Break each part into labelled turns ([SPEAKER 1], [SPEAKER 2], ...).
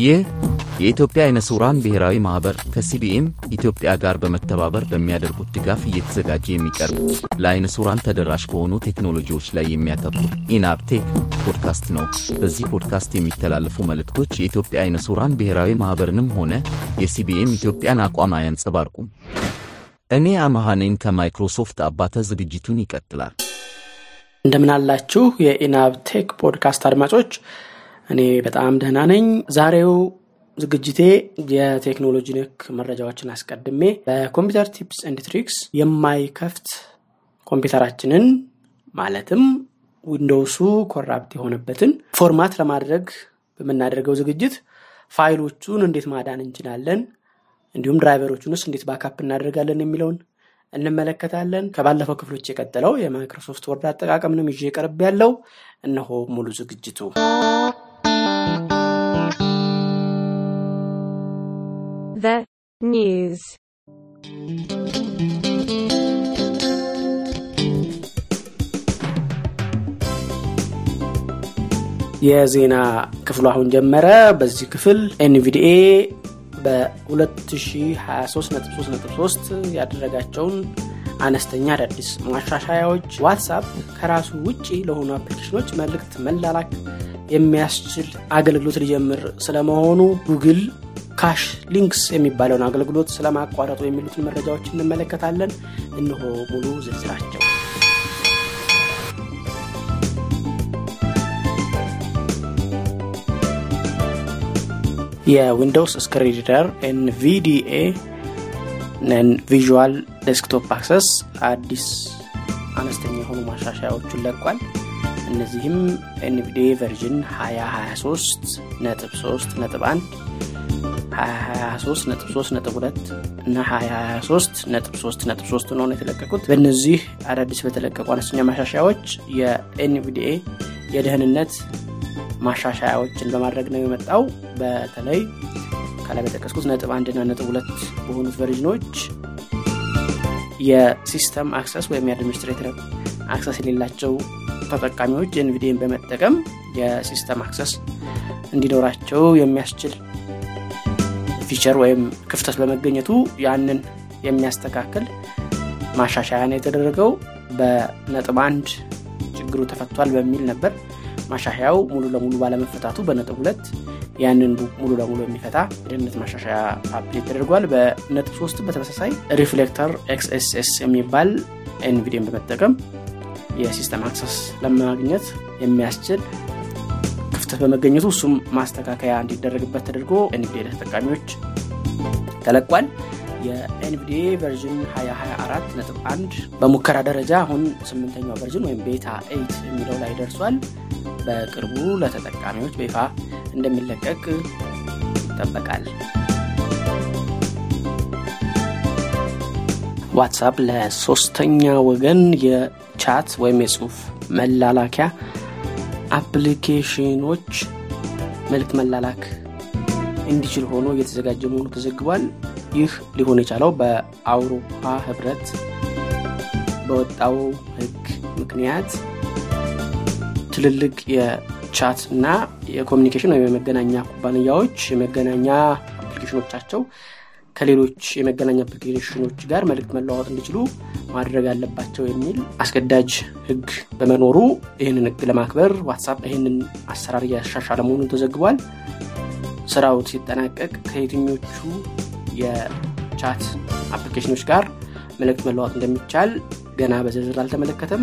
[SPEAKER 1] ይህ የኢትዮጵያ አይነ ስውራን ብሔራዊ ማኅበር ከሲቢኤም ኢትዮጵያ ጋር በመተባበር በሚያደርጉት ድጋፍ እየተዘጋጀ የሚቀርብ ለአይነ ስውራን ተደራሽ በሆኑ ቴክኖሎጂዎች ላይ የሚያተኩር ኢናፕቴክ ፖድካስት ነው። በዚህ ፖድካስት የሚተላለፉ መልእክቶች የኢትዮጵያ አይነ ስውራን ብሔራዊ ማኅበርንም ሆነ የሲቢኤም ኢትዮጵያን አቋም አያንጸባርቁም። እኔ አመሃኔን ከማይክሮሶፍት አባተ ዝግጅቱን ይቀጥላል።
[SPEAKER 2] እንደምን አላችሁ የኢናፕቴክ ፖድካስት አድማጮች፣ እኔ በጣም ደህና ነኝ። ዛሬው ዝግጅቴ የቴክኖሎጂ ነክ መረጃዎችን አስቀድሜ በ computer tips and tricks የማይከፍት ኮምፒውተራችንን ማለትም Windows ኡ corrupt የሆነበትን format ለማድረግ በምናደርገው ዝግጅት ፋይሎቹን እንዴት ማዳን እንችላለን፣ እንዲሁም driver ኦቹንስ እንዴት backup እናደርጋለን የሚለውን እንመለከታለን። ከባለፈው ክፍሎች የቀጠለው የ Microsoft Word አጠቃቀምንም ይዤ ቀርብ ያለው እነሆ ሙሉ ዝግጅቱ።
[SPEAKER 3] The news.
[SPEAKER 2] የዜና ክፍሉ አሁን ጀመረ። በዚህ ክፍል ኤንቪዲኤ በ2023.3.3 ያደረጋቸውን አነስተኛ አዳዲስ ማሻሻያዎች፣ ዋትሳፕ ከራሱ ውጪ ለሆኑ አፕሊኬሽኖች መልእክት መላላክ የሚያስችል አገልግሎት ሊጀምር ስለመሆኑ፣ ጉግል cache links የሚባለውን አገልግሎት ስለማቋረጡ የሚሉትን መረጃዎች እንመለከታለን። እነሆ ሙሉ ዝርዝራቸው። የ Windows screen reader NVDA Visual Desktop Access አዲስ አነስተኛ የሆኑ ማሻሻያዎቹን ለቋል። እነዚህም NVDA version 2023 ነጥብ 3 ነጥብ 1 2023 ነጥብ 3 ነጥብ 2 እና 2023 ነጥብ 3 ነጥብ 3 ነው የተለቀቁት። በእነዚህ አዳዲስ በተለቀቁ አነስተኛ ማሻሻያዎች የ NVDA የደህንነት ማሻሻያዎችን በማድረግ ነው የመጣው። በተለይ ከላይ በጠቀስኩት ነጥብ አንድና ነጥብ ሁለት በሆኑት version ኦች የ system access ወይም የ administrator access የሌላቸው ተጠቃሚዎች NVDA ን በመጠቀም የ system access እንዲኖራቸው የሚያስችል feature ወይም ክፍተት በመገኘቱ ያንን የሚያስተካክል ማሻሻያ ነው የተደረገው። በነጥብ አንድ ችግሩ ተፈቷል በሚል ነበር ማሻሻያው ሙሉ ለሙሉ ባለመፈታቱ በነጥብ ሁለት ያንን ሙሉ ለሙሉ የሚፈታ የደህንነት ማሻሻያ update ተደርጓል። በነጥብ ሶስት በተመሳሳይ reflected XSS የሚባል NVDA ን በመጠቀም የ system access ለማግኘት የሚያስችል ክፍተት በመገኘቱ እሱም ማስተካከያ እንዲደረግበት ተደርጎ NVDA ተጠቃሚዎች ተለቋል። የ NVDA version 2024 ነጥብ 1 በሙከራ ደረጃ አሁን ስምንተኛው version ወይም beta eight የሚለው ላይ ደርሷል። በቅርቡ ለተጠቃሚዎች በይፋ እንደሚለቀቅ ይጠበቃል። ዋትሳፕ ለሶስተኛ ወገን የ chat ወይም የጽሁፍ መላላኪያ አፕሊኬሽኖች መልእክት መላላክ እንዲችል ሆኖ እየተዘጋጀ መሆኑ ተዘግቧል። ይህ ሊሆን የቻለው በአውሮፓ ህብረት በወጣው ህግ ምክንያት ትልልቅ የ chat እና የ communication ወይም የመገናኛ ኩባንያዎች የመገናኛ አፕሊኬሽኖቻቸው ከሌሎች የመገናኛ አፕሊኬሽኖች ጋር መልእክት መለዋወጥ እንዲችሉ ማድረግ አለባቸው የሚል አስገዳጅ ህግ በመኖሩ ይህንን ህግ ለማክበር ዋትሳፕ ይህንን አሰራር እያሻሻለ መሆኑን ተዘግቧል። ስራው ሲጠናቀቅ ከየትኞቹ የ chat አፕሊኬሽኖች ጋር መልእክት መለዋወጥ እንደሚቻል ገና በዝርዝር አልተመለከተም።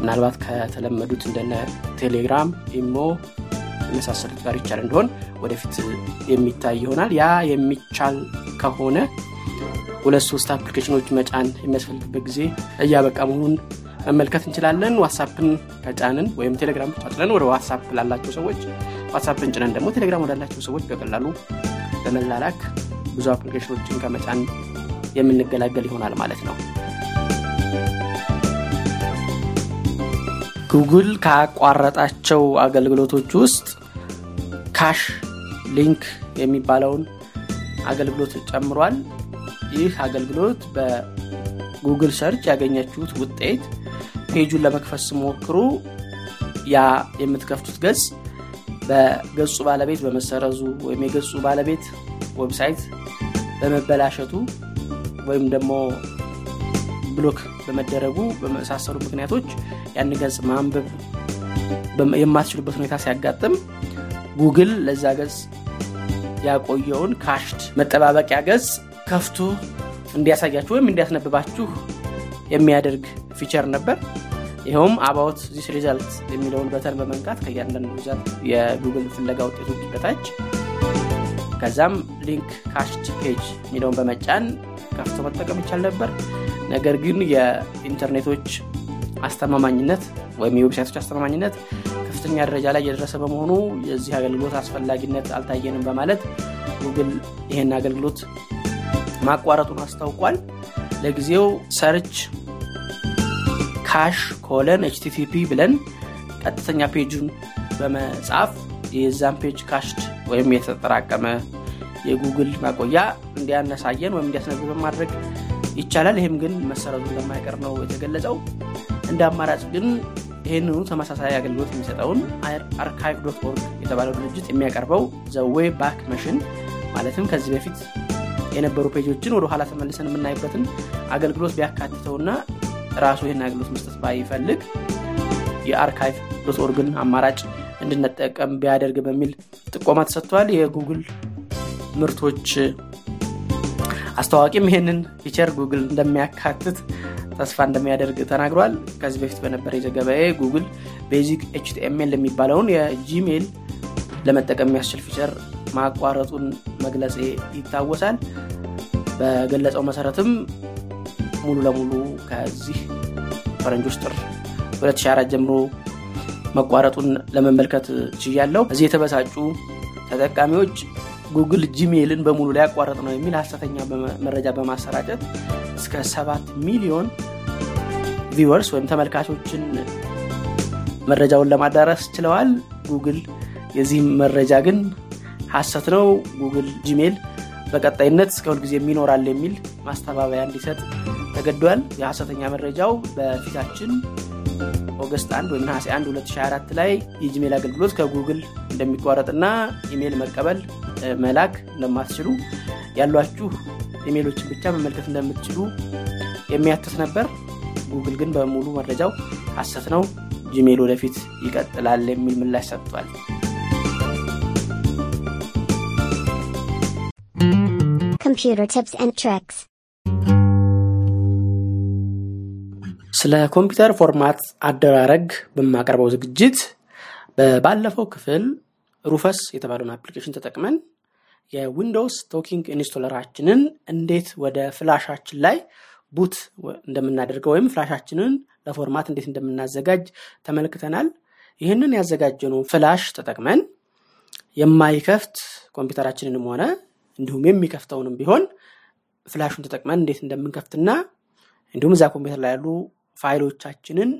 [SPEAKER 2] ምናልባት ከተለመዱት እንደነ ቴሌግራም፣ ኢሞ የመሳሰሉት ጋር ይቻል እንደሆን ወደፊት የሚታይ ይሆናል። ያ የሚቻል ከሆነ ሁለት ሶስት አፕሊኬሽኖች መጫን የሚያስፈልግበት ጊዜ እያበቃ መሆኑን መመልከት እንችላለን። ዋትሳፕን ከጫንን ወይም ቴሌግራም ብቻ ጭነን ወደ ዋትሳፕ ላላቸው ሰዎች ዋትሳፕን ጭነን ደግሞ ቴሌግራም ወዳላቸው ሰዎች በቀላሉ በመላላክ ብዙ አፕሊኬሽኖችን ከመጫን የምንገላገል ይሆናል ማለት ነው። ጉግል ካቋረጣቸው አገልግሎቶች ውስጥ cache link የሚባለውን አገልግሎት ጨምሯል። ይህ አገልግሎት በ Google Search ያገኛችሁት ውጤት page ኡን ለመክፈት ስትሞክሩ ያ የምትከፍቱት ገጽ በገጹ ባለቤት በመሰረዙ ወይም የገጹ ባለቤት ዌብሳይት በመበላሸቱ ወይም ደግሞ block በመደረጉ በመሳሰሉ ምክንያቶች ያን ገጽ ማንበብ የማትችሉበት ሁኔታ ሲያጋጥም ጉግል ለዛ ገጽ ያቆየውን cached መጠባበቂያ ገጽ ከፍቶ እንዲያሳያችሁ ወይም እንዲያስነብባችሁ የሚያደርግ feature ነበር ይኸውም about this result የሚለውን button በመንካት ከእያንዳንዱ result የጉግል ፍለጋ ውጤቶች በታች ከዛም link cached page የሚለውን በመጫን ከፍቶ መጠቀም ይቻል ነበር። ነገር ግን የኢንተርኔቶች አስተማማኝነት ወይም የዌብሳይቶች አስተማማኝነት ከፍተኛ ደረጃ ላይ እየደረሰ በመሆኑ የዚህ አገልግሎት አስፈላጊነት አልታየንም በማለት ጉግል ይህን አገልግሎት ማቋረጡን አስታውቋል። ለጊዜው search cache colon HTTP ብለን ቀጥተኛ page ኡን በመጻፍ የዛን page cached ወይም የተጠራቀመ የጉግል ማቆያ እንዲያነሳየን ወይም እንዲያስነብበን ማድረግ ይቻላል። ይህም ግን መሰረቱ እንደማይቀር ነው የተገለጸው። እንደ አማራጭ ግን ይህንኑ ተመሳሳይ አገልግሎት የሚሰጠውን archive dot org የተባለው ድርጅት የሚያቀርበው the Wayback Machine ማለትም ከዚህ በፊት የነበሩ page ኦችን ወደ ኋላ ተመልሰን የምናይበትን አገልግሎት ቢያካትተውና ራሱ ይህን አገልግሎት መስጠት ባይፈልግ የ archive dot org ን አማራጭ እንድንጠቀም ቢያደርግ በሚል ጥቆማ ተሰጥቷል። የጉግል ምርቶች አስተዋቂም ይህንን feature ጉግል እንደሚያካትት ተስፋ እንደሚያደርግ ተናግሯል። ከዚህ በፊት በነበረው ዘገባዬ ጉግል basic HTML የሚባለውን የጂሜል ለመጠቀም የሚያስችል feature ማቋረጡን መግለጼ ይታወሳል። በገለጸው መሰረትም ሙሉ ለሙሉ ከዚህ ፈረንጆች ጥር 2004 ጀምሮ መቋረጡን ለመመልከት ችያለው እዚህ የተበሳጩ ተጠቃሚዎች ጉግል ጂሜልን በሙሉ ሊያቋርጥ ነው የሚል ሀሰተኛ መረጃ በማሰራጨት እስከ 7 ሚሊዮን viewers ወይም ተመልካቾችን መረጃውን ለማዳረስ ችለዋል። ጉግል የዚህ መረጃ ግን ሀሰት ነው። ጉግል ጂሜል በቀጣይነት እስከ ሁልጊዜ ይኖራል የሚል ማስተባበያ እንዲሰጥ ተገዷል። የሐሰተኛ መረጃው በፊታችን August 1 ወይም ነሐሴ 1 2024 ላይ የጂሜል አገልግሎት ከጉግል እንደሚቋረጥና ኢሜይል መቀበል መላክ እንደማትችሉ ያሏችሁ ኢሜይሎችን ብቻ መመልከት እንደምትችሉ የሚያትት ነበር። ጉግል ግን በሙሉ መረጃው ሀሰት ነው ጂሜል ወደፊት ይቀጥላል የሚል ምላሽ ሰጥቷል።
[SPEAKER 4] Computer tips and tricks.
[SPEAKER 2] ስለ ኮምፒውተር format አደራረግ በማቀርበው ዝግጅት ባለፈው ክፍል Rufus የተባለውን application ተጠቅመን የ Windows talking installer ኣችንን እንዴት ወደ flash ኣችን ላይ boot እንደምናደርገው ወይም flash ኣችንን ለ format እንዴት እንደምናዘጋጅ ተመልክተናል። ይህንን ያዘጋጀነው flash ተጠቅመን የማይከፍት ኮምፒውተራችንንም ሆነ እንዲሁም የሚከፍተውንም ቢሆን flash ኡን ተጠቅመን እንዴት እንደምንከፍትና እንዲሁም እዛ ኮምፒውተር ላይ ያሉ file ኦቻችንን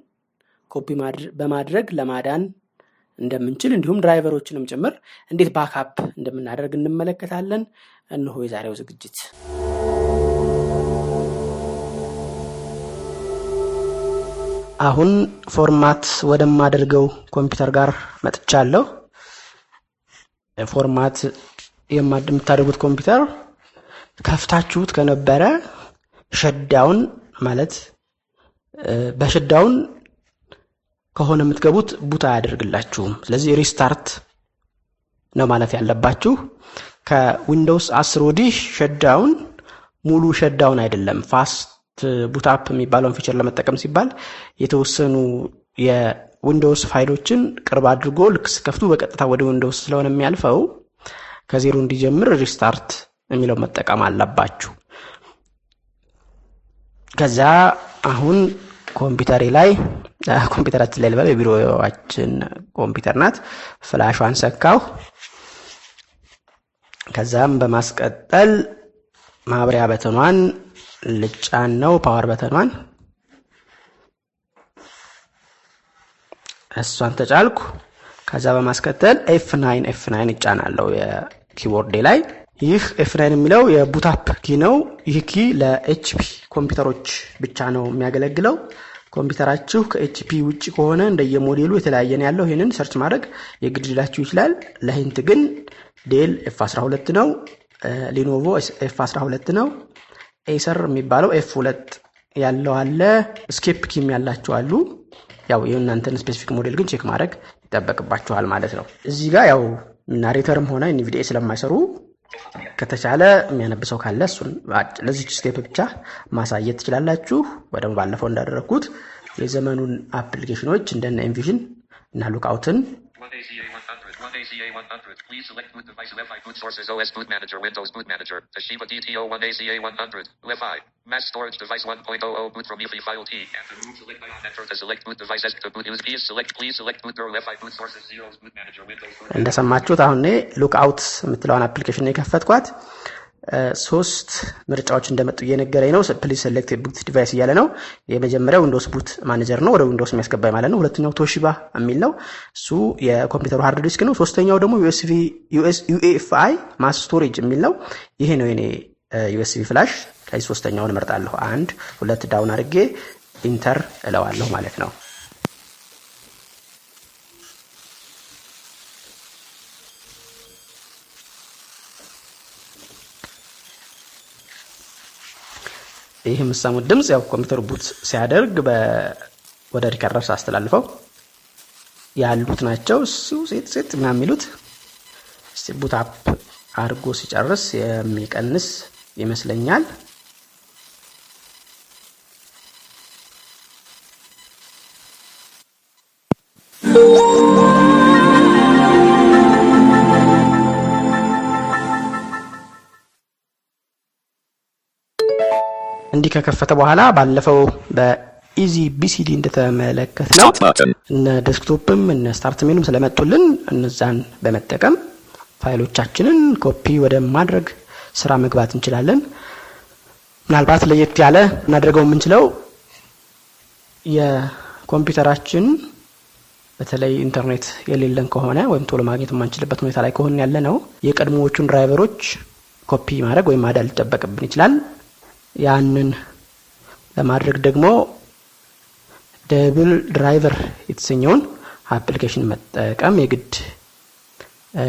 [SPEAKER 2] copy በማድረግ ለማዳን እንደምንችል እንዲሁም driver ኦችንም ጭምር እንዴት backup እንደምናደርግ እንመለከታለን። እንሆ የዛሬው ዝግጅት። አሁን format ወደማደርገው ኮምፒውተር ጋር መጥቻለሁ። format የምታደርጉት ኮምፒውተር ከፍታችሁት ከነበረ shutdown ማለት በ shutdown ከሆነ የምትገቡት boot አያደርግላችሁም። ስለዚህ restart ነው ማለት ያለባችሁ። ከ Windows አስር ወዲህ shutdown ሙሉ shutdown አይደለም። fast boot up የሚባለውን feature ለመጠቀም ሲባል የተወሰኑ የ Windows file ኦችን ቅርብ አድርጎ ልክ ስትከፍቱ በቀጥታ ወደ Windows ስለሆነ የሚያልፈው ከዜሮ እንዲጀምር restart የሚለው መጠቀም አለባችሁ ከዛ አሁን ኮምፒውተሬ ላይ ኮምፒውተራችን ላይ ልበል የቢሯችን ኮምፒውተር ናት። flash ዋን ሰካው ከዛም በማስቀጠል ማብሪያ button ዋን ልጫን ነው power button ዋን። እሷን ተጫንኩ ከዛ በማስከተል F nine F nine እጫናለው የ keyboard ኤ ላይ ይህ F nine የሚለው የ boot up key ነው ይህ key ለ HP ኮምፒውተሮች ብቻ ነው የሚያገለግለው ኮምፒውተራችሁ ከ HP ውጭ ከሆነ እንደየሞዴሉ የተለያየ ነው ያለው። ይህንን search ማድረግ የግድ ሊላችሁ ይችላል። ለ hint ግን Dell F 12 ነው፣ Lenovo F 12 ነው፣ Acer የሚባለው F 2 ያለው አለ፣ escape key ም ያላቸው አሉ። ያው የእናንተን specific model ግን check ማድረግ ይጠበቅባችኋል ማለት ነው። እዚህ ጋር ያው Narrator ም ሆነ NVDA ስለማይሰሩ ከተቻለ የሚያነብሰው ካለ እሱን ለዚች step ብቻ ማሳየት ትችላላችሁ። ወደ ባለፈው እንዳደረግኩት የዘመኑን application ኦች እንደነ Envision እና Lookout ን
[SPEAKER 5] One ACA 100. One ACA 100. Please select boot device Wi-Fi boot sources OS boot manager Windows boot manager Toshiba DTO 1 ACA 100 Wi-Fi mass storage device 1.00 boot from EFI file T and to move select ion enter to select boot device S to boot USB select please select boot door Wi-Fi boot sources zeros boot manager Windows boot
[SPEAKER 2] እንደሰማችሁት አሁን እኔ ሉክ አውት የምትለውን አፕሊኬሽን የከፈትኳት ሶስት ምርጫዎች እንደመጡ እየነገረኝ ነው። please select boot device እያለ ነው። የመጀመሪያው Windows boot manager ነው፣ ወደ Windows የሚያስገባኝ ማለት ነው። ሁለተኛው Toshiba የሚል ነው፣ እሱ የኮምፒውተሩ hard disk ነው። ሶስተኛው ደግሞ UEFI mass storage የሚል ነው። ይሄ ነው የኔ USB flash። ከዚህ ሶስተኛውን እመርጣለሁ። አንድ ሁለት down አድርጌ enter እለዋለሁ ማለት ነው። ይህ የምሰሙት ድምፅ ያው ኮምፒውተር boot ሲያደርግ ወደ recorder ሳስተላልፈው ያሉት ናቸው። እሱ ሴት ሴት ምናምን የሚሉት boot up አድርጎ ሲጨርስ የሚቀንስ ይመስለኛል። እንዲህ ከከፈተ በኋላ ባለፈው በ EasyBCD እንደተመለከት ነው እነ desktop ም እነ start menu ም ስለመጡልን እነዛን በመጠቀም ፋይሎቻችንን ኮፒ ወደ ማድረግ ስራ መግባት እንችላለን። ምናልባት ለየት ያለ እናደርገው የምንችለው የኮምፒውተራችን በተለይ ኢንተርኔት የሌለን ከሆነ ወይም ቶሎ ማግኘት የማንችልበት ሁኔታ ላይ ከሆን ያለ ነው የቀድሞዎቹን ድራይቨሮች ኮፒ ማድረግ ወይም ማዳል ሊጠበቅብን ይችላል። ያንን ለማድረግ ደግሞ Double Driver የተሰኘውን application መጠቀም የግድ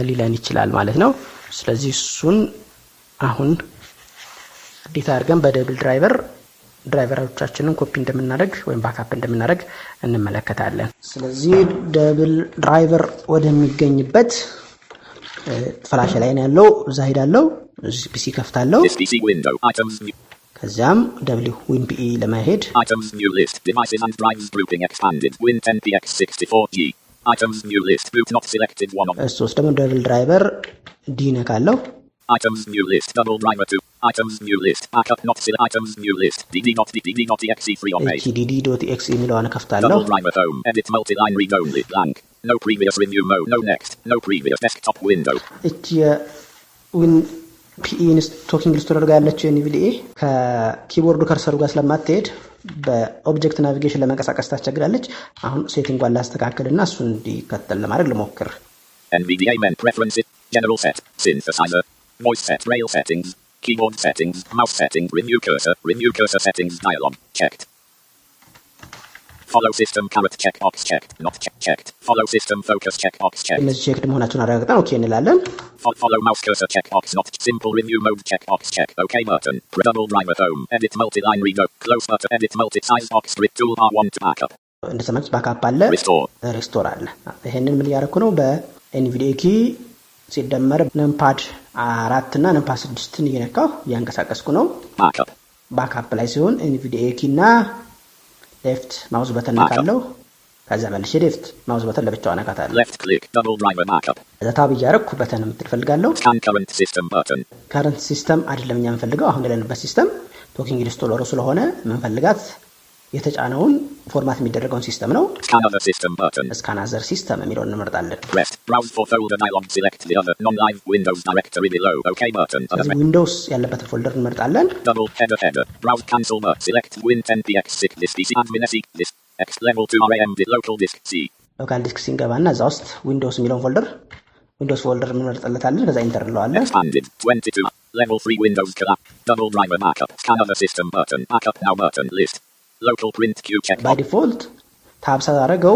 [SPEAKER 2] ሊለን ይችላል ማለት ነው። ስለዚህ እሱን አሁን ግዴታ አድርገን በ Double Driver ድራይቨሮቻችንን ኮፒ እንደምናደርግ ወይም backup እንደምናደርግ እንመለከታለን። ስለዚህ Double Driver ወደሚገኝበት ፍላሽ ላይ ያለው። እዛ ሄዳለው፣ ፒሲ ከፍታለው።
[SPEAKER 6] This PC window. Items. New,
[SPEAKER 2] ከዚያም ደብሊው ዊን ፒኢ ለማሄድ
[SPEAKER 6] items. New list. Devices and drives grouping expanded. Win 10px64g. Items. New list. Boot not selected. One of.
[SPEAKER 2] እሱ ውስጥ ደግሞ ደብል ድራይቨር ዲ ነካለው።
[SPEAKER 6] Items. New list. Double driver 2. Items. New list. Backup not select. Items. New list. DD not DD not exe3 on A.
[SPEAKER 2] ኤችዲዲ ዶት ኤክስ የሚለውን ከፍታለሁ።
[SPEAKER 6] Double driver home. Edit multi-line read only. Blank. No previous renew mode. No next. No previous desktop window.
[SPEAKER 2] እቺ የዊን ፒኢ ቶኪንግ ኢንስቶለር ጋር ያለችው NVDA ከ keyboard ኡ cursor ኡ ጋር ስለማትሄድ በ object navigation ለመንቀሳቀስ ታስቸግራለች። አሁን setting ኧን ላስተካክል እና እሱን እንዲከተል ለማድረግ ልሞክር።.
[SPEAKER 6] Keyboard settings. Mouse settings. Review cursor. Review cursor settings dialog. Checked. Follow system carrot checkbox checked. Not check checked. Follow system focus checkbox checked.
[SPEAKER 2] እነዚህ ቼክድ መሆናቸውን አረጋግጠን ኦኬ እንላለን።
[SPEAKER 6] Fo- follow mouse cursor checkbox not simple renew mode checkbox checked. OK button. Double driver home. Edit multi-line read. Close button. Edit multi-size box. Strip toolbar one to backup.
[SPEAKER 2] እንደሰማች ባካፕ አለ፣. ሬስቶር አለ። ይሄንን ምን እያደረኩ ነው? በኤንቪዲኤ ኪ ሲደመር ነምፓድ አራት እና ነምፓድ ስድስትን እየነካሁ እያንቀሳቀስኩ ነው።.
[SPEAKER 6] backup
[SPEAKER 2] ላይ ሲሆን NVDA key እና left mouse button ነካለሁ። ከዛ መልሼ left mouse button ለብቻው ነካታለሁ።. ከዛ tab እያደረኩ button
[SPEAKER 6] button. current system
[SPEAKER 2] አይደለም እኛ የምንፈልገው አሁን ያለንበት system talking installer ኡ ስለሆነ የምንፈልጋት የተጫነውን format የሚደረገውን system ነው።.
[SPEAKER 6] scan other system
[SPEAKER 2] የሚለውን እንመርጣለን።. ስለዚህ ዊንዶውስ ያለበትን ፎልደር እንመርጣለን።
[SPEAKER 6] Double header header. Browse cancel but select Win 10px6 list PC admin SE list X level 2 RAM the local disk C.
[SPEAKER 2] ሎካል ዲስክ ሲንገባ እና እዛ ውስጥ ዊንዶውስ የሚለውን ፎልደር ዊንዶውስ ፎልደር እንመርጥለታለን። ከዛ ኢንተር እንለዋለን።
[SPEAKER 6] Expanded 22 level 3 Windows collapse. Double driver backup. Scan other system button. Backup now button list. Local print queue check
[SPEAKER 2] ዲፎልት ታብ ሳደረገው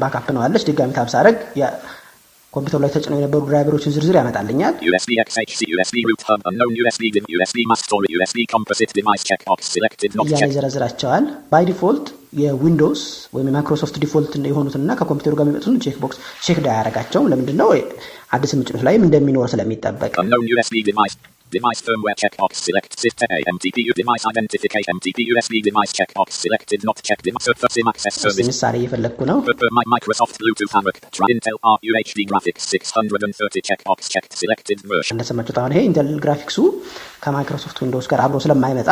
[SPEAKER 2] ባካፕ ነው አለች። ድጋሚ ታብ ሳደረግ ኮምፒውተሩ ላይ ተጭነው የነበሩ ድራይቨሮችን ዝርዝር ያመጣልኛል።
[SPEAKER 6] USB XHC USB root hub unknown USB dim USB mass storage USB composite device checkbox selected not
[SPEAKER 2] እያለ
[SPEAKER 6] checked.
[SPEAKER 2] ይዘረዝራቸዋል። by default የዊንዶውስ ወይም የማይክሮሶፍት default የሆኑትና ከኮምፒውተሩ ጋር የሚመጡትን check box check አያደርጋቸውም። ለምንድን ነው? አዲስ ምጭኖች ላይም እንደሚኖር ስለሚጠበቅ
[SPEAKER 6] device. Firmware checkbox select A MTPU device identification MTP USB device checkbox selected not checked for SIM access service.
[SPEAKER 2] ምሳሌ eየፈለግኩ ነው።
[SPEAKER 6] Microsoft Bluetooth HAMOC. Try Intel UHD graphics 630 checkbox checked selected version.
[SPEAKER 2] እንደሰማችሁት አሁን ይሄ Intel graphics ኡ ከ Microsoft Windows ጋር አብሮ ስለማይመጣ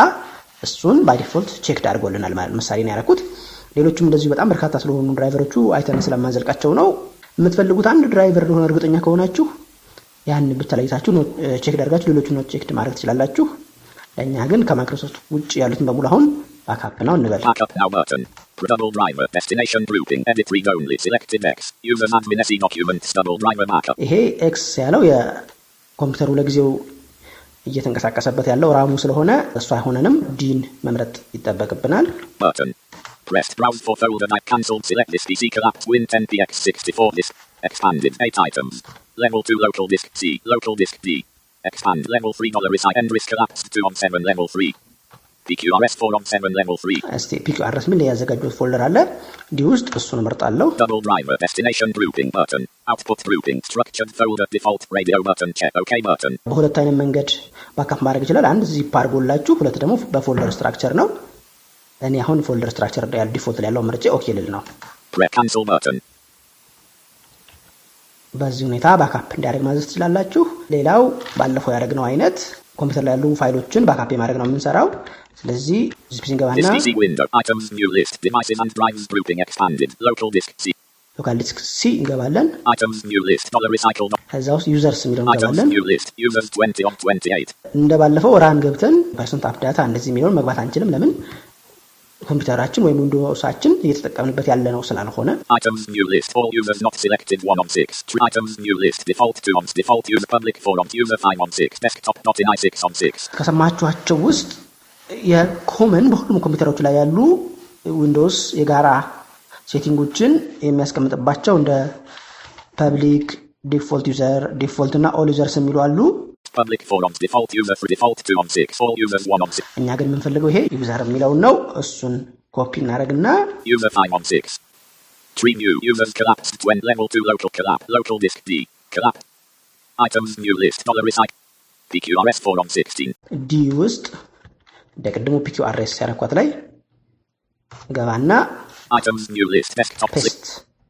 [SPEAKER 2] እሱን by default check አድርጎልናል ማለት ምሳሌ ነው ያደረኩት። ሌሎችም እንደዚሁ በጣም በርካታ ስለሆኑ ድራይቨሮቹ አይተን ስለማንዘልቃቸው ነው። የምትፈልጉት አንድ ድራይቨር እንደሆነ እርግጠኛ ከሆናችሁ ያን ብቻ ለይታችሁ check አድርጋችሁ ሌሎቹ not check ማድረግ ትችላላችሁ። ለእኛ ግን ከማይክሮሶፍት ውጭ ያሉትን በሙሉ አሁን ባካፕ ነው እንበል።
[SPEAKER 6] Backup now button. Double driver destination grouping edit read only selected X. User admin SE documents double driver backup.
[SPEAKER 2] ይሄ ኤክስ ያለው የኮምፒውተሩ ለጊዜው እየተንቀሳቀሰበት ያለው ራሙ ስለሆነ እሱ አይሆነንም። ዲን መምረጥ ይጠበቅብናል።
[SPEAKER 6] Button. Pressed browse for folder I cancelled select this PC collapsed Win 10 PX64 disk. Expanded 8 items. Level 2 local disk C. Local disk D. Expand level 3 dollar is end risk collapsed 2 on 7 level 3. PQRS 4 on 7 level 3.
[SPEAKER 2] እስቲ PQRS ምን ያዘጋጁት folder አለ እንዲህ ውስጥ እሱን እመርጣለሁ።
[SPEAKER 6] Double driver destination grouping button. Output grouping structured folder default radio button check OK button.
[SPEAKER 2] በሁለት አይነት መንገድ backup ማድረግ ይችላል። አንድ ዚፕ አድርጎላችሁ፣ ሁለት ደግሞ በ folder structure ነው። እኔ አሁን folder structure ያለ default ላይ ያለው ምርጫ OK ልል ነው።
[SPEAKER 6] Press cancel button.
[SPEAKER 2] በዚህ ሁኔታ backup እንዲያደርግ ማዘዝ ትችላላችሁ። ሌላው ባለፈው ያደረግነው አይነት ኮምፒውተር ላይ ያሉ ፋይሎችን backup የማድረግ ነው የምንሰራው። ስለዚህ This PC እንገባና
[SPEAKER 6] This PC window. Items new list. Devices and drives grouping expanded. Local disk C.
[SPEAKER 2] Local disk C እንገባለን።
[SPEAKER 6] Items new list. Dollar recycle. no-
[SPEAKER 2] ከዛ ውስጥ Users የሚለው እንገባለን።
[SPEAKER 6] new list. Users 20 on 28.
[SPEAKER 2] እንደ ባለፈው Run ገብተን percent app data እንደዚህ የሚለውን መግባት አንችልም። ለምን ኮምፒውተራችን ወይም ዊንዶውሳችን እየተጠቀምንበት ያለ ነው ስላልሆነ
[SPEAKER 6] Items new list. All users not selected 1 on 6. Tr- Items new list. Default 2 on default user public 4 on user 5 on 6. Desktop not in i6 on 6.
[SPEAKER 2] ከሰማችኋቸው ውስጥ የ common በሁሉም ኮምፒውተሮች ላይ ያሉ ዊንዶውስ የጋራ setting ኦችን የሚያስቀምጥባቸው እንደ public፣ default user፣ default እና all users የሚሉ አሉ።
[SPEAKER 6] public 4 on 6 default user default 2 on 6 all users 1 on 6
[SPEAKER 2] እኛ ግን የምንፈልገው ይሄ? user የሚለውን ነው። እሱን ኮፒ እናደርግና
[SPEAKER 6] user 5 on 6 tree new users collapsed when level 2 local collapse local disk d collapse items new list dollar recycle pqrs 4 on 16
[SPEAKER 2] d ውስጥ እንደ ቅድሙ pqrs ያረኳት ላይ ገባና
[SPEAKER 6] items new list desktop
[SPEAKER 2] 6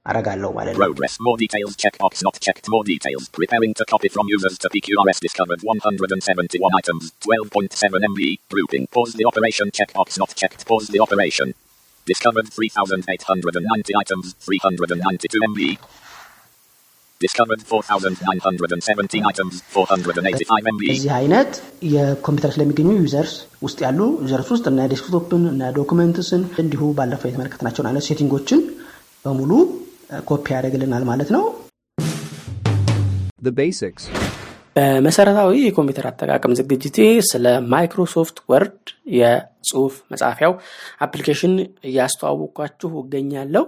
[SPEAKER 2] አረጋለሁ ማለት ነው።
[SPEAKER 6] Progress. More details. Checkbox not checked. More details. Preparing to copy from users to PQRS discovered 171 items. 12.7 MB. Grouping. Pause the operation. Checkbox not checked. Pause the operation. Discovered 3,890 items. 392 MB. Discovered 4,917 items. 485 MB.
[SPEAKER 2] እዚህ አይነት የኮምፒውተር ስለሚገኙ ዩዘርስ ውስጥ ያሉ ዩዘርስ ውስጥ እና ዴስክቶፕን እና ዶክመንትስን እንዲሁ ባለፈው የተመለከትናቸውን አይነት ሴቲንጎችን በሙሉ copy ያደርግልናል ማለት ነው።
[SPEAKER 7] The basics.
[SPEAKER 2] በመሰረታዊ የኮምፒውተር አጠቃቀም ዝግጅቴ ስለ Microsoft Word የጽሁፍ መጻፊያው application እያስተዋወቅኳችሁ እገኛለሁ።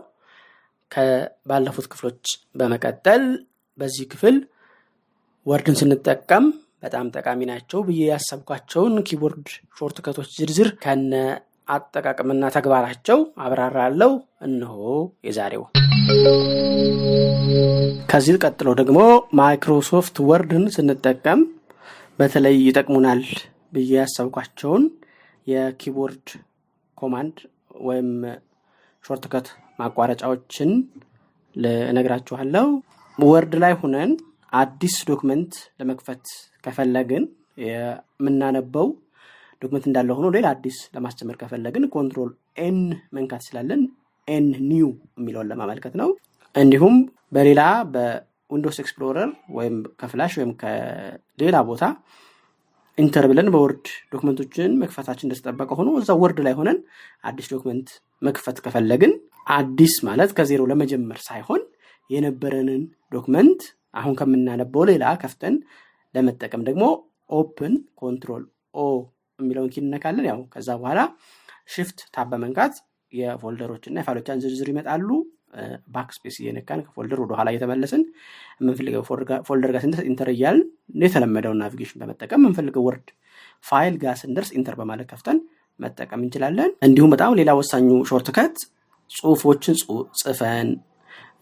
[SPEAKER 2] ከባለፉት ክፍሎች በመቀጠል በዚህ ክፍል Word ን ስንጠቀም በጣም ጠቃሚ ናቸው ብዬ ያሰብኳቸውን keyboard shortcut ኦች ዝርዝር ከነ አጠቃቀምና ተግባራቸው አብራራለሁ። እነሆ የዛሬው። ከዚህ ቀጥሎ ደግሞ Microsoft Word ን ስንጠቀም በተለይ ይጠቅሙናል ብዬ ያሰብኳቸውን የ keyboard command ወይም shortcut ማቋረጫዎችን ልነግራችኋለሁ። Word ላይ ሁነን አዲስ document ለመክፈት ከፈለግን የምናነበው document እንዳለ ሆኖ ሌላ አዲስ ለማስጀመር ከፈለግን Control N መንካት ስላለን N new የሚለውን ለማመልከት ነው። እንዲሁም በሌላ በ Windows Explorer ወይም ከ flash ወይም ከሌላ ቦታ enter ብለን በ Word document ኦችን መክፈታችን እንደተጠበቀ ሆኖ እዛ Word ላይ ሆነን አዲስ document መክፈት ከፈለግን አዲስ ማለት ከዜሮ ለመጀመር ሳይሆን የነበረንን document አሁን ከምናነበው ሌላ ከፍተን ለመጠቀም ደግሞ open Control O የሚለውን key ያው ከዛ በኋላ Shift Tab የ folder ኦች እና የፋይሎቻችን ዝርዝር ይመጣሉ። backspace እየነካን ከ folder ወደኋላ እየተመለስን የምንፈልገው folder ጋር ስንደርስ enter እያልን የተለመደውን navigation በመጠቀም የምንፈልገው Word file ጋር ስንደርስ enter በማለት ከፍተን መጠቀም እንችላለን። እንዲሁም በጣም ሌላ ወሳኙ shortcut ጽሁፎችን ጽፈን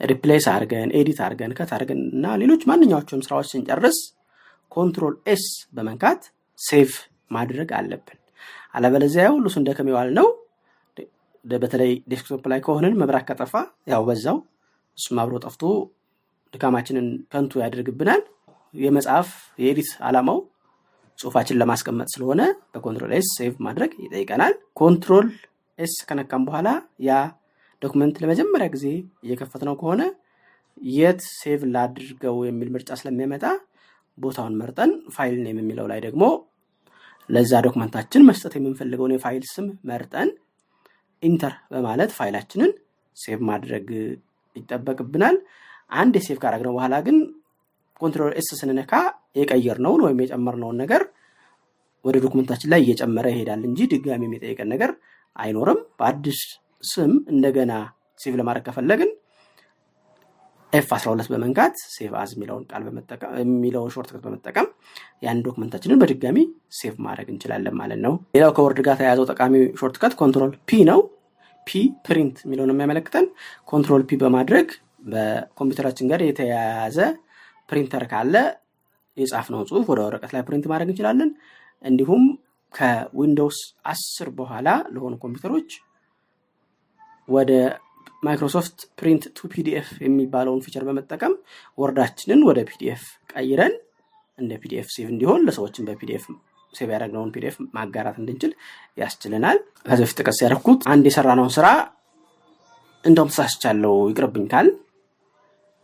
[SPEAKER 2] replace አድርገን edit አድርገን cut አድርገን እና ሌሎች ማንኛዎቹም ስራዎች ስንጨርስ Control S በመንካት save ማድረግ አለብን። አለበለዚያ ሁሉ ስንደክም የዋልነው። በተለይ desktop ላይ ከሆንን መብራት ከጠፋ ያው በዛው እሱም አብሮ ጠፍቶ ድካማችንን ከንቱ ያደርግብናል። የመጽሐፍ የ edit ዓላማው ጽሁፋችን ለማስቀመጥ ስለሆነ በ Control S save ማድረግ ይጠይቀናል። Control S ከነካም በኋላ ያ document ለመጀመሪያ ጊዜ እየከፈትነው ከሆነ የት save ላድርገው የሚል ምርጫ ስለሚያመጣ ቦታውን መርጠን file name የሚለው ላይ ደግሞ ለዛ document ኣችን መስጠት የምንፈልገውን የፋይል ስም መርጠን enter በማለት ፋይላችንን save ማድረግ ይጠበቅብናል። አንዴ save ካረግነው በኋላ ግን Control S ስንነካ የቀየርነውን ወይም የጨመርነውን ነገር ወደ document ኣችን ላይ እየጨመረ ይሄዳል እንጂ ድጋሚ የሚጠይቀን ነገር አይኖርም። በአዲስ ስም እንደገና save ለማድረግ ከፈለግን F 12 በመንካት save as የሚለውን ቃል የሚለውን shortcut በመጠቀም ያን document ኣችንን በድጋሚ save ማድረግ እንችላለን ማለት ነው። ሌላው ከ Word ጋር ተያያዘው ጠቃሚ shortcut Control P ነው። P print የሚለውን የሚያመለክተን Control P በማድረግ በኮምፒውተራችን ጋር የተያያዘ ፕሪንተር ካለ የጻፍነውን ጽሁፍ ወደ ወረቀት ላይ print ማድረግ እንችላለን። እንዲሁም ከ Windows አስር በኋላ ለሆኑ ኮምፒውተሮች ወደ Microsoft Print to PDF የሚባለውን feature በመጠቀም Word ኣችንን ወደ PDF ቀይረን እንደ PDF save እንዲሆን ለሰዎችን በ PDF save ያደረግነውን PDF ማጋራት እንድንችል ያስችለናል። ከዚህ በፊት ጥቅስ ያደረኩት አንድ የሰራነውን ስራ እንደውም ተሳስቻለሁ ይቅርብኝ cancel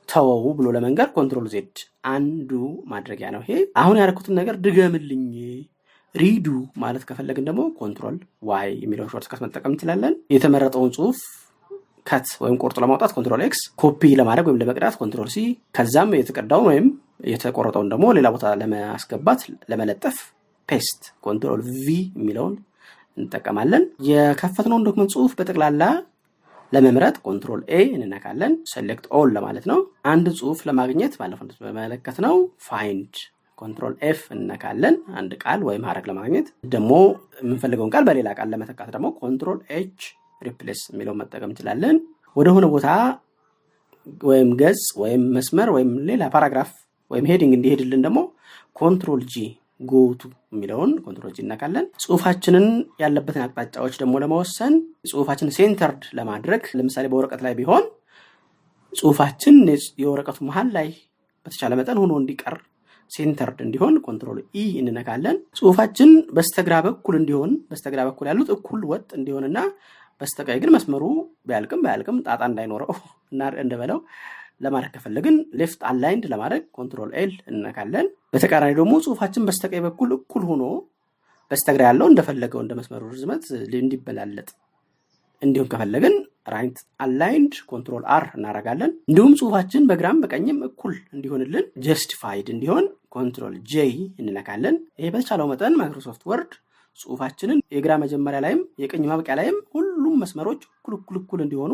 [SPEAKER 2] ተወው ብሎ ለመንገር Control Z undo ማድረጊያ ነው። ይሄ አሁን ያደረኩትን ነገር ድገምልኝ redo ማለት ከፈለግን ደግሞ Control Y የሚለውን shortcut መጠቀም እንችላለን። የተመረጠውን ጽሁፍ cut ወይም ቆርጦ ለማውጣት Control X፣ copy ለማድረግ ወይም ለመቅዳት Control C፣ ከዛም የተቀዳውን ወይም የተቆረጠውን ደግሞ ሌላ ቦታ ለማስገባት ለመለጠፍ paste Control V የሚለውን እንጠቀማለን። የከፈትነውን document ጽሁፍ በጠቅላላ ለመምረጥ Control A እንነካለን። select all ለማለት ነው። አንድ ጽሁፍ ለማግኘት ባለፈው እንደተመለከትነው find Control F እንነካለን። አንድ ቃል ወይም ሀረግ ለማግኘት ደግሞ የምንፈልገውን ቃል በሌላ ቃል ለመተካት ደግሞ Control H replace የሚለውን መጠቀም እንችላለን። ወደሆነ ቦታ ወይም ገጽ ወይም መስመር ወይም ሌላ paragraph ወይም heading እንዲሄድልን ደግሞ Control G go to የሚለውን Control G እንነካለን። ጽሁፋችንን ያለበትን አቅጣጫዎች ደግሞ ለመወሰን ጽሁፋችን centered ለማድረግ ለምሳሌ በወረቀት ላይ ቢሆን ጽሁፋችን የወረቀቱ መሀል ላይ በተቻለ መጠን ሆኖ እንዲቀር centered እንዲሆን Control E እንነካለን። ጽሁፋችን በስተግራ በኩል እንዲሆን በስተግራ በኩል ያሉት እኩል ወጥ እንዲሆንና በስተቀኝ ግን መስመሩ ቢያልቅም ባያልቅም ጣጣ እንዳይኖረው እንደበለው ለማድረግ ከፈለግን left aligned ለማድረግ Control L እንነካለን። በተቃራኒ ደግሞ ጽሁፋችን በስተቀኝ በኩል እኩል ሆኖ በስተግራ ያለው እንደፈለገው እንደ መስመሩ ርዝመት እንዲበላለጥ እንዲሁም ከፈለግን right aligned Control R እናደርጋለን። እንዲሁም ጽሁፋችን በግራም በቀኝም እኩል እንዲሆንልን justified እንዲሆን Control J እንነካለን። ይሄ በተቻለው መጠን Microsoft Word ጽሁፋችንን የግራ መጀመሪያ ላይም የቀኝ ማብቂያ ላይም ሁሉም መስመሮች እኩል እኩል እኩል እንዲሆኑ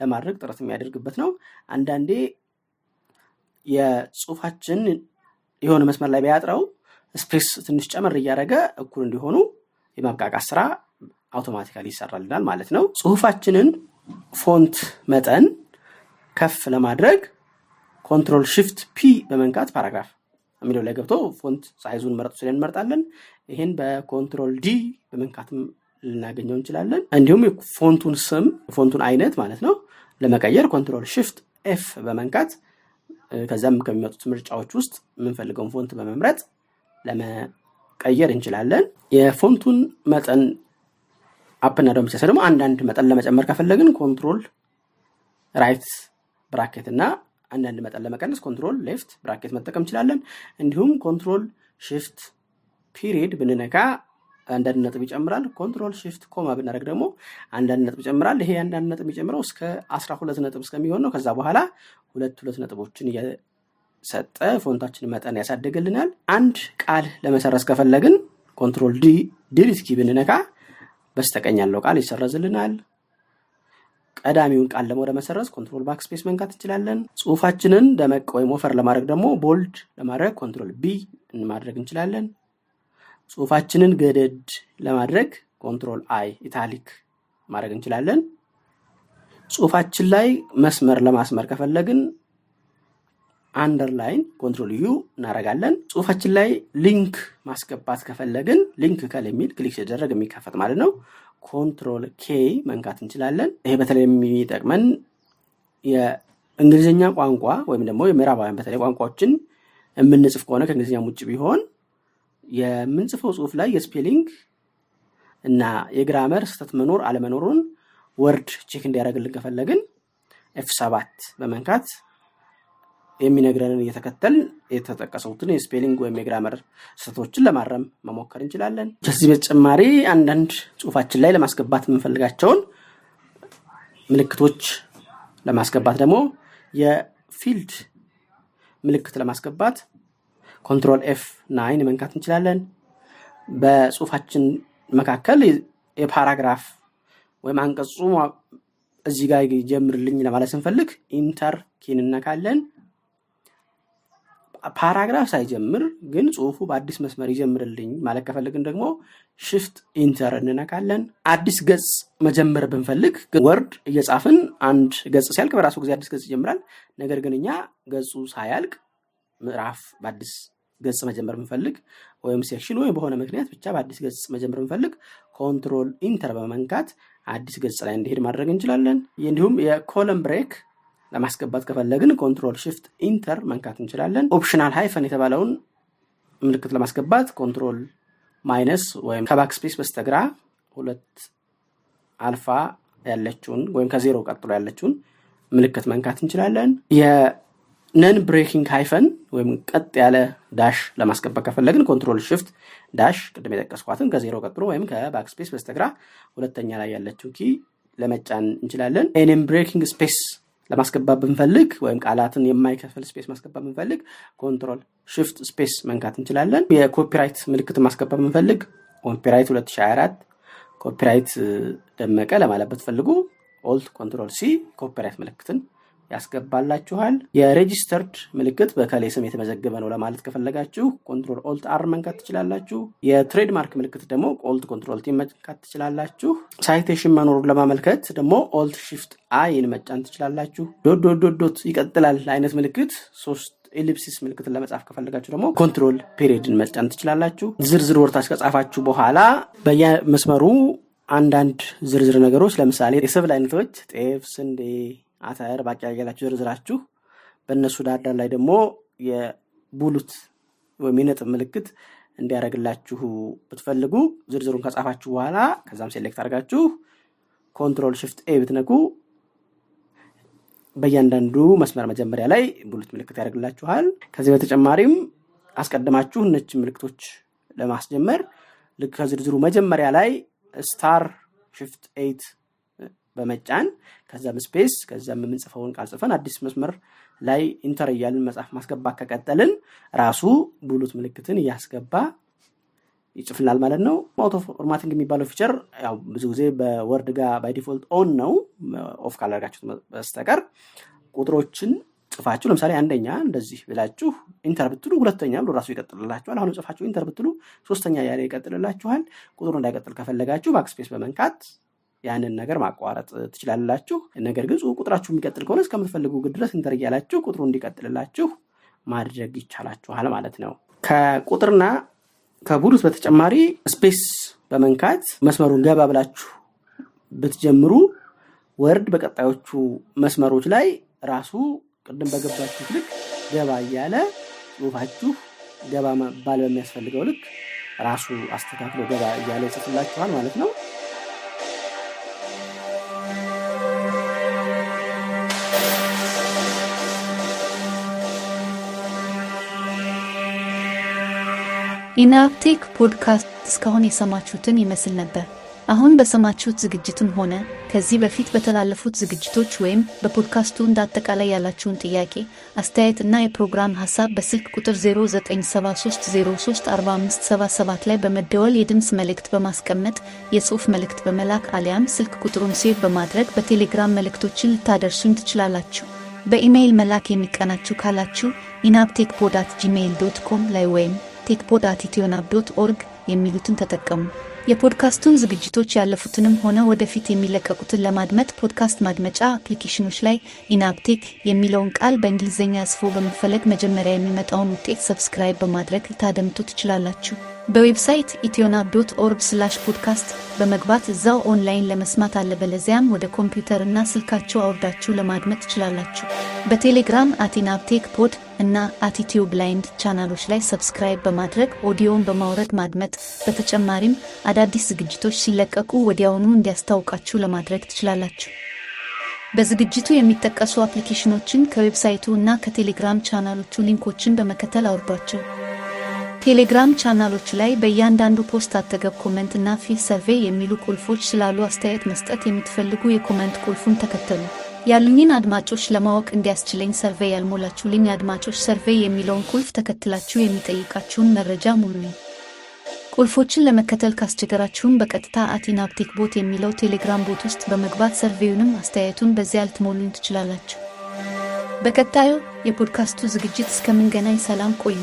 [SPEAKER 2] ለማድረግ ጥረት የሚያደርግበት ነው። አንዳንዴ የጽሁፋችን የሆነ መስመር ላይ ቢያጥረው space ትንሽ ጨመር እያደረገ እኩል እንዲሆኑ የማብቃቃት ስራ automatically ይሰራልናል ማለት ነው። ጽሁፋችንን font መጠን ከፍ ለማድረግ Control Shift P በመንካት paragraph የሚለው ላይ ገብቶ font size ኡን ምረጡ ስንል እንመርጣለን። ይህን በ Control D በመንካትም ልናገኘው እንችላለን። እንዲሁም የ font ኡን ስም font ኡን አይነት ማለት ነው ለመቀየር Control Shift F በመንካት ከዚያም ከሚመጡት ምርጫዎች ውስጥ የምንፈልገውን font በመምረጥ ለመቀየር እንችላለን። የ font ኡን መጠን up ና down ደግሞ አንዳንድ መጠን ለመጨመር ከፈለግን control right bracket እና አንዳንድ መጠን ለመቀነስ control left bracket መጠቀም እንችላለን። እንዲሁም control shift period ብንነካ አንዳንድ ነጥብ ይጨምራል። control shift comma ብናደርግ ደግሞ አንዳንድ ነጥብ ይጨምራል። ይሄ አንዳንድ ነጥብ የሚጨምረው እስከ አስራ ሁለት ነጥብ እስከሚሆን ነው። ከዛ በኋላ ሁለት ሁለት ነጥቦችን እየሰጠ font ኣችን መጠን ያሳደግልናል። አንድ ቃል ለመሰረዝ ከፈለግን control ዲ delete key ብንነካ በስተቀኝ ያለው ቃል ይሰረዝልናል። ቀዳሚውን ቃል ደግሞ ለመሰረዝ control backspace መንካት እንችላለን። ጽሁፋችንን ደመቅ ወይም ወፈር ለማድረግ ደግሞ bold ለማድረግ control B ማድረግ እንችላለን። ጽሁፋችንን ገደድ ለማድረግ control I italic ማድረግ እንችላለን። ጽሁፋችን ላይ መስመር ለማስመር ከፈለግን underline control U እናደርጋለን። ጽሁፋችን ላይ link ማስገባት ከፈለግን link ከል የሚል click ሲደረግ የሚከፈት ማለት ነው። control K መንካት እንችላለን። ይሄ በተለይ የሚጠቅመን የእንግሊዝኛ ቋንቋ ወይም ደግሞ የምዕራባውያን በተለይ ቋንቋዎችን የምንጽፍ ከሆነ ከእንግሊዝኛም ውጭ ቢሆን የምንጽፈው ጽሁፍ ላይ የ spelling እና የ grammar ስህተት መኖር አለመኖሩን Word check እንዲያደርግልን ከፈለግን F ሰባት በመንካት የሚነግረንን እየተከተል የተጠቀሱትን የ spelling ወይም የ grammar ስህተቶችን ለማረም መሞከር እንችላለን። ከዚህ በተጨማሪ አንዳንድ ጽሁፋችን ላይ ለማስገባት የምንፈልጋቸውን ምልክቶች ለማስገባት ደግሞ የ field ምልክት ለማስገባት control F nine መንካት እንችላለን። በጽሁፋችን መካከል የ paragraph ወይም አንቀጹ እዚህ ጋር ይጀምርልኝ ለማለት ስንፈልግ enter key ን እነካለን። paragraph ሳይጀምር ግን ጽሁፉ በአዲስ መስመር ይጀምርልኝ ማለት ከፈልግን ደግሞ shift enter እንነካለን። አዲስ ገጽ መጀመር ብንፈልግ Word እየጻፍን አንድ ገጽ ሲያልቅ በራሱ ጊዜ አዲስ ገጽ ይጀምራል። ነገር ግን እኛ ገጹ ሳያልቅ ምዕራፍ በአዲስ ገጽ መጀመር ብንፈልግ ወይም section ወይም በሆነ ምክንያት ብቻ በአዲስ ገጽ መጀመር ብንፈልግ control enter በመንካት አዲስ ገጽ ላይ እንዲሄድ ማድረግ እንችላለን። እንዲሁም የ column break ለማስገባት ከፈለግን control shift enter መንካት እንችላለን። optional hyphen የተባለውን ምልክት ለማስገባት control minus ወይም ከ backspace በስተግራ ሁለት አልፋ ያለችውን ወይም ከዜሮ ቀጥሎ ያለችውን ምልክት መንካት እንችላለን። የ non breaking hyphen ወይም ቀጥ ያለ dash ለማስገባት ከፈለግን control shift dash ቅድም የጠቀስኳትን ከዜሮ ቀጥሎ ወይም ከ backspace በስተግራ ሁለተኛ ላይ ያለችው key ለመጫን እንችላለን። non breaking space ለማስገባት ብንፈልግ ወይም ቃላትን የማይከፍል space ማስገባት ብንፈልግ control shift space መንካት እንችላለን። የ copyright ምልክት ማስገባት ብንፈልግ copyright 2024 copyright ደመቀ ለማለት ብትፈልጉ alt control C copyright ምልክትን ያስገባላችኋል። የ registered ምልክት በእከሌ ስም የተመዘገበ ነው ለማለት ከፈለጋችሁ control alt R መንካት ትችላላችሁ። የ trademark ምልክት ደግሞ alt control T መንካት ትችላላችሁ። citation መኖሩን ለማመልከት ደግሞ alt shift I ን መጫን ትችላላችሁ። dot dot dot ይቀጥላል አይነት ምልክት ሶስት ellipsis ምልክትን ለመጻፍ ከፈለጋችሁ ደግሞ control period ን መጫን ትችላላችሁ። ዝርዝር ወርታች ከጻፋችሁ በኋላ በየመስመሩ አንዳንድ ዝርዝር ነገሮች ለምሳሌ የሰብል አይነቶች ጤፍ፣ ስንዴ አተር ባቄላ ዝርዝራችሁ በእነሱ ዳርዳር ላይ ደግሞ የ bullet ወይም የነጥብ ምልክት እንዲያደርግላችሁ ብትፈልጉ ዝርዝሩን ከጻፋችሁ በኋላ ከዛም select አድርጋችሁ control shift ኤ ብትነኩ በእያንዳንዱ መስመር መጀመሪያ ላይ bullet ምልክት ያደርግላችኋል። ከዚህ በተጨማሪም አስቀድማችሁ እነዚህን ምልክቶች ለማስጀመር ልክ ከዝርዝሩ መጀመሪያ ላይ star shift eight በመጫን ከዛም space ከዛም የምንጽፈውን ቃል ጽፈን አዲስ መስመር ላይ enter እያልን መጽሐፍ ማስገባት ከቀጠልን ራሱ bullet ምልክትን እያስገባ ይጽፍናል ማለት ነው። auto formatting የሚባለው feature ያው ብዙ ጊዜ በ Word ጋር ባይ on ነው፣ off ካላደርጋችሁት በስተቀር ቁጥሮችን ጽፋችሁ ለምሳሌ አንደኛ እንደዚህ ብላችሁ enter ብትሉ ሁለተኛ ብሎ ራሱ ይቀጥልላችኋል። አሁን ጽፋችሁ enter ብትሉ ሶስተኛ ያለ ይቀጥልላችኋል። ቁጥሩ እንዳይቀጥል ከፈለጋችሁ backspace በመንካት ያንን ነገር ማቋረጥ ትችላላችሁ። ነገር ግን ቁጥራችሁ የሚቀጥል ከሆነ እስከምትፈልጉ ድረስ enter ቁጥሩ እንዲቀጥልላችሁ ማድረግ ይቻላችኋል ማለት ነው። ከቁጥርና ከ bullet በተጨማሪ space በመንካት መስመሩን ገባ ብላችሁ ብትጀምሩ Word በቀጣዮቹ መስመሮች ላይ ራሱ ቅድም በገባችሁ ልክ ገባ እያለ ጽሁፋችሁ ገባ መባል በሚያስፈልገው ልክ ራሱ አስተካክሎ ገባ እያለ ይጽፍላችኋል ማለት ነው።
[SPEAKER 7] ኢናብ ቴክ ፖድካስት እስካሁን የሰማችሁትን ይመስል ነበር። አሁን በሰማችሁት ዝግጅትም ሆነ ከዚህ በፊት በተላለፉት ዝግጅቶች ወይም በፖድካስቱ እንደ አጠቃላይ ያላችሁን ጥያቄ፣ አስተያየት እና የፕሮግራም ሀሳብ በስልክ ቁጥር 0973034577 ላይ በመደወል የድምፅ መልእክት በማስቀመጥ የጽሑፍ መልእክት በመላክ አሊያም ስልክ ቁጥሩን save በማድረግ በቴሌግራም መልእክቶችን ልታደርሱኝ ትችላላችሁ። በኢሜይል መላክ የሚቀናችሁ ካላችሁ enabtechpod at gmail dot com ላይ ወይም techpod ethionab dot org የሚሉትን ተጠቀሙ። የፖድካስቱን ዝግጅቶች ያለፉትንም ሆነ ወደፊት የሚለቀቁትን ለማድመጥ ፖድካስት ማድመጫ አፕሊኬሽኖች ላይ enabtech የሚለውን ቃል በእንግሊዝኛ ጽፎ በመፈለግ መጀመሪያ የሚመጣውን ውጤት subscribe በማድረግ ልታደምጡ ትችላላችሁ። በ website ethionab dot org slash podcast በመግባት እዛው ኦንላይን ለመስማት አለበለዚያም ወደ ኮምፒውተርና ስልካችሁ አውርዳችሁ ለማድመጥ ትችላላችሁ። በቴሌግራም at enabtech pod እና አቲቲዩብ ብላይንድ ቻናሎች ላይ subscribe በማድረግ ኦዲዮን በማውረድ ማድመጥ፣ በተጨማሪም አዳዲስ ዝግጅቶች ሲለቀቁ ወዲያውኑ እንዲያስታውቃችሁ ለማድረግ ትችላላችሁ። በዝግጅቱ የሚጠቀሱ አፕሊኬሽኖችን ከዌብሳይቱ እና ከቴሌግራም ቻናሎቹ ሊንኮችን በመከተል አውርዷቸው። ቴሌግራም ቻናሎቹ ላይ በእያንዳንዱ post አጠገብ comment እና fill survey የሚሉ ቁልፎች ስላሉ አስተያየት መስጠት የምትፈልጉ የ comment ቁልፉን ተከተሉ። ያሉኝን አድማጮች ለማወቅ እንዲያስችለኝ ሰርቬይ ያልሞላችሁልኝ አድማጮች ሰርቬይ የሚለውን ቁልፍ ተከትላችሁ የሚጠይቃችሁን መረጃ ሙሉኝ። ቁልፎችን ለመከተል ካስቸገራችሁም በቀጥታ አቲናፕቲክ ቦት የሚለው ቴሌግራም ቦት ውስጥ በመግባት ሰርቬዩንም አስተያየቱን በዚያ ልትሞሉኝ ትችላላችሁ። በቀጣዩ የፖድካስቱ ዝግጅት እስከምንገናኝ ሰላም ቆዩ።